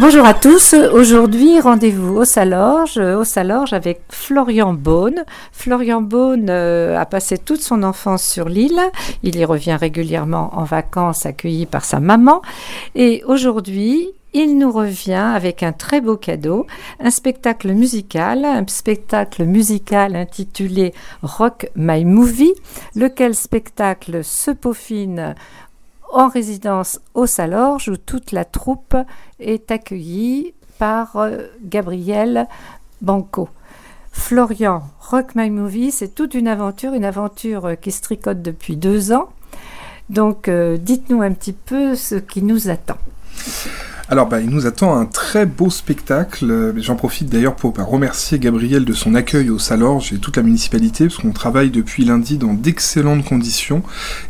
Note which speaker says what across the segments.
Speaker 1: Bonjour à tous. Aujourd'hui, rendez-vous au Salorge, au Salorge avec Florian Beaune. Florian Beaune euh, a passé toute son enfance sur l'île. Il y revient régulièrement en vacances, accueilli par sa maman. Et aujourd'hui, il nous revient avec un très beau cadeau, un spectacle musical, un spectacle musical intitulé Rock My Movie, lequel spectacle se peaufine en résidence au Salorge où toute la troupe est accueillie par euh, Gabriel Banco. Florian, Rock My Movie, c'est toute une aventure, une aventure euh, qui se tricote depuis deux ans. Donc euh, dites-nous un petit peu ce qui nous attend.
Speaker 2: Alors, bah, il nous attend un très beau spectacle. J'en profite d'ailleurs pour bah, remercier Gabriel de son accueil au Salorge et toute la municipalité, parce qu'on travaille depuis lundi dans d'excellentes conditions,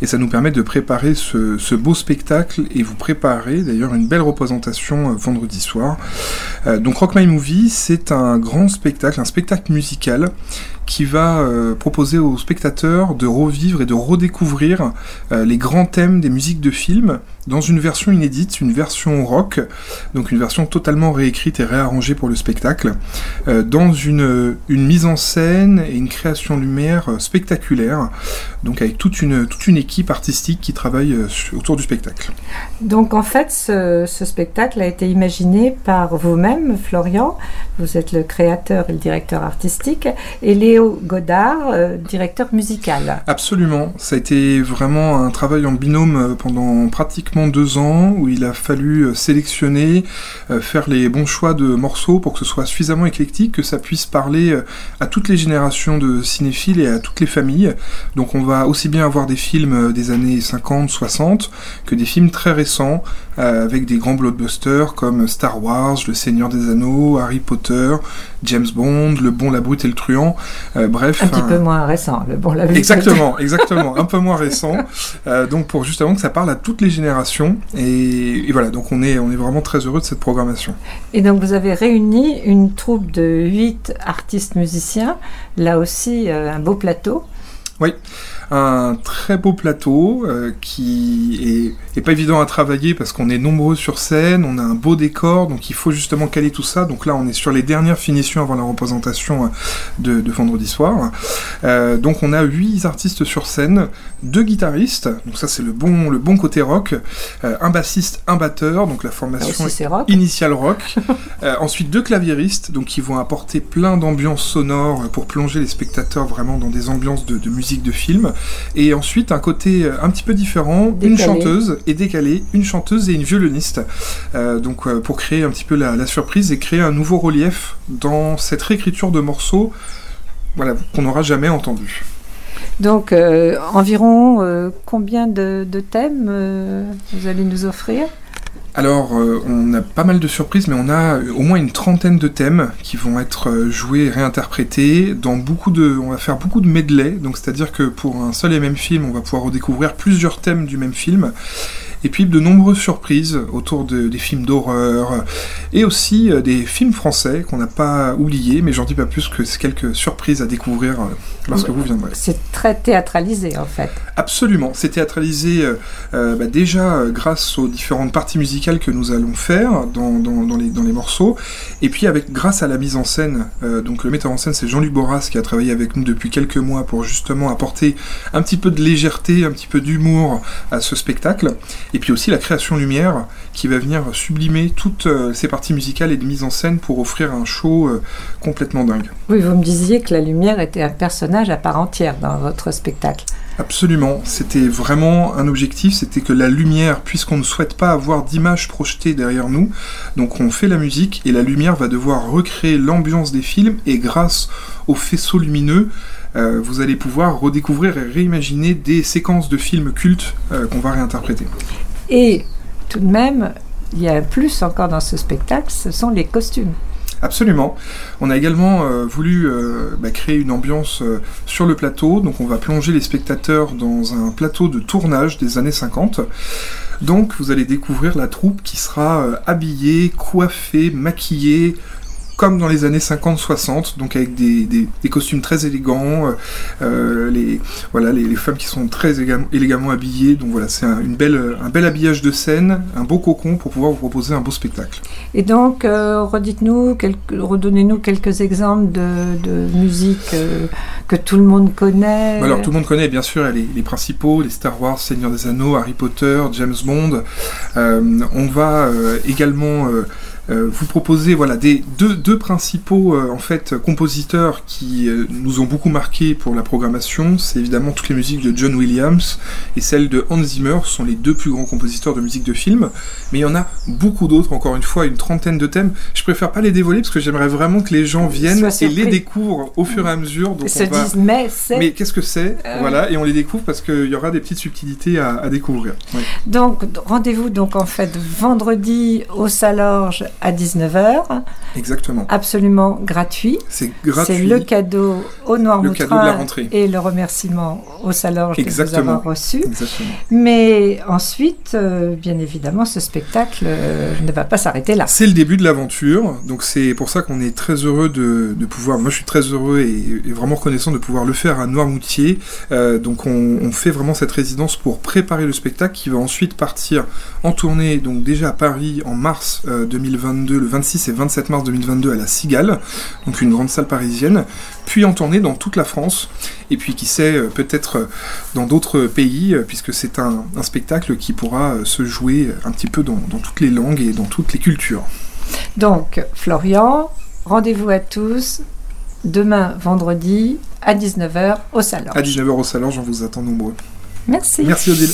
Speaker 2: et ça nous permet de préparer ce, beau spectacle et vous préparer d'ailleurs une belle représentation euh, vendredi soir. Euh, donc, Rock My Movie, c'est un grand spectacle, un spectacle musical qui va euh, proposer aux spectateurs de revivre et de redécouvrir les grands thèmes des musiques de films dans une version inédite, une version rock, donc une version totalement réécrite et réarrangée pour le spectacle, euh, dans une, une, mise en scène et une création lumière euh, spectaculaire, donc avec toute une, toute une équipe artistique qui travaille euh, autour du spectacle.
Speaker 1: Donc en fait, ce, ce spectacle a été imaginé par vous-même, Florian, vous êtes le créateur et le directeur artistique, et Léo Godard, directeur musical.
Speaker 2: Absolument, ça a été vraiment un travail en binôme pendant pratiquement deux ans où il a fallu euh, sélectionner, euh, faire les bons choix de morceaux pour que ce soit suffisamment éclectique, que ça puisse parler euh, à toutes les générations de cinéphiles et à toutes les familles. Donc on va aussi bien avoir des films des années 50, 60 que des films très récents avec des grands blockbusters comme Star Wars, Le Seigneur des Anneaux, Harry Potter, James Bond, Le Bon, la Brute et le Truand. bref.
Speaker 1: Un petit peu moins récent, Le Bon, la Brute.
Speaker 2: Exactement, exactement, un peu moins récent. donc pour justement que ça parle à toutes les générations et, voilà, donc on est, on est vraiment très heureux de cette programmation.
Speaker 1: Et donc vous avez réuni une troupe de huit artistes musiciens, là aussi euh, un beau plateau.
Speaker 2: Oui, un très beau plateau euh, qui est, pas évident à travailler parce qu'on est nombreux sur scène, on a un beau décor, donc il faut justement caler tout ça. Donc là, on est sur les dernières finitions avant la représentation euh, de, vendredi soir. Euh, donc on a huit artistes sur scène, deux guitaristes, donc ça c'est le bon, le bon côté rock, un bassiste, un batteur, donc la formation initiale rock. ensuite deux claviéristes, donc qui vont apporter plein d'ambiances sonores pour plonger les spectateurs vraiment dans des ambiances de, de musique de film. Et ensuite, un côté euh, un petit peu différent, une chanteuse et décalée, une chanteuse et une violoniste. Euh, donc euh, pour créer un petit peu la, surprise et créer un nouveau relief dans cette réécriture de morceaux voilà, qu'on n'aura jamais entendu.
Speaker 1: Donc, environ combien de, de thèmes vous allez nous offrir?
Speaker 2: Alors, euh, on a pas mal de surprises, mais on a au moins une trentaine de thèmes qui vont être euh, joués et réinterprétés dans beaucoup de. On va faire beaucoup de medley, donc c'est-à-dire que pour un seul et même film, on va pouvoir redécouvrir plusieurs thèmes du même film et puis de nombreuses surprises autour de, des films d'horreur, et aussi euh, des films français qu'on n'a pas oubliés, mais j'en dis pas plus que c'est quelques surprises à découvrir euh, lorsque vous viendrez.
Speaker 1: C'est très théâtralisé en fait.
Speaker 2: Absolument, c'est théâtralisé euh, bah, déjà grâce aux différentes parties musicales que nous allons faire dans, dans, les, dans les, morceaux, et puis avec grâce à la mise en scène, donc le metteur en scène c'est Jean-Luc Boras qui a travaillé avec nous depuis quelques mois pour justement apporter un petit peu de légèreté, un petit peu d'humour à ce spectacle, et puis aussi la création lumière qui va venir sublimer toutes euh, ces parties musicales et de mise en scène pour offrir un show euh, complètement dingue.
Speaker 1: Oui, vous me disiez que la lumière était un personnage à part entière dans votre spectacle.
Speaker 2: Absolument, c'était vraiment un objectif, c'était que la lumière, puisqu'on ne souhaite pas avoir d'image projetée derrière nous, donc on fait la musique et la lumière va devoir recréer l'ambiance des films et grâce aux faisceaux lumineux, euh, vous allez pouvoir redécouvrir et réimaginer des séquences de films cultes qu'on va réinterpréter.
Speaker 1: Et tout de même, il y a plus encore dans ce spectacle, ce sont les costumes.
Speaker 2: Absolument. On a également euh, voulu euh, bah, créer une ambiance euh, sur le plateau, donc on va plonger les spectateurs dans un plateau de tournage des années 50. Donc vous allez découvrir la troupe qui sera habillée, coiffée, maquillée, comme dans les années 50-60, donc avec des, des, des, costumes très élégants, euh, les, voilà, les, les, femmes qui sont très élégamment habillées. Donc voilà, c'est un, une belle, un bel habillage de scène, un beau cocon pour pouvoir vous proposer un beau spectacle.
Speaker 1: Et donc, euh, redites-nous, redonnez-nous quelques exemples de, de musique euh, que tout le monde connaît.
Speaker 2: Alors, tout le monde connaît, bien sûr, les, les principaux, les Star Wars, Seigneur des Anneaux, Harry Potter, James Bond. Euh, on va euh, également euh, euh, vous proposez voilà des deux, deux principaux euh, en fait compositeurs qui euh, nous ont beaucoup marqué pour la programmation. C'est évidemment toutes les musiques de John Williams et celles de Hans Zimmer sont les deux plus grands compositeurs de musique de film. Mais il y en a beaucoup d'autres. Encore une fois, une trentaine de thèmes. Je préfère pas les dévoiler parce que j'aimerais vraiment que les gens viennent et les découvrent au fur et à mesure.
Speaker 1: Donc se on va... disent mais c'est.
Speaker 2: Mais qu'est-ce que c'est euh... Voilà et on les découvre parce qu'il y aura des petites subtilités à, à découvrir.
Speaker 1: Ouais. Donc rendez-vous donc en fait vendredi au Salorge à 19h.
Speaker 2: Exactement.
Speaker 1: Absolument gratuit.
Speaker 2: C'est gratuit.
Speaker 1: C'est le cadeau au Noir
Speaker 2: Le cadeau de la rentrée.
Speaker 1: et le remerciement au Salorge
Speaker 2: Exactement.
Speaker 1: de vous avoir reçu.
Speaker 2: Exactement.
Speaker 1: Mais ensuite, euh, bien évidemment, ce spectacle euh, ne va pas s'arrêter là.
Speaker 2: C'est le début de l'aventure. Donc c'est pour ça qu'on est très heureux de, de, pouvoir. Moi, je suis très heureux et, et, vraiment reconnaissant de pouvoir le faire à Noirmoutier. Euh, donc on, on, fait vraiment cette résidence pour préparer le spectacle qui va ensuite partir en tournée. Donc déjà à Paris en mars 2022 le 26 et 27 mars 2022 à la Cigale, donc une grande salle parisienne, puis en tournée dans toute la France, et puis qui sait, peut-être dans d'autres pays, puisque c'est un, un, spectacle qui pourra se jouer un petit peu dans, dans toutes les langues et dans toutes les cultures.
Speaker 1: Donc, Florian, rendez-vous à tous demain vendredi à 19h au salon.
Speaker 2: À 19h au salon, j'en vous attends nombreux.
Speaker 1: Merci.
Speaker 2: Merci Odile.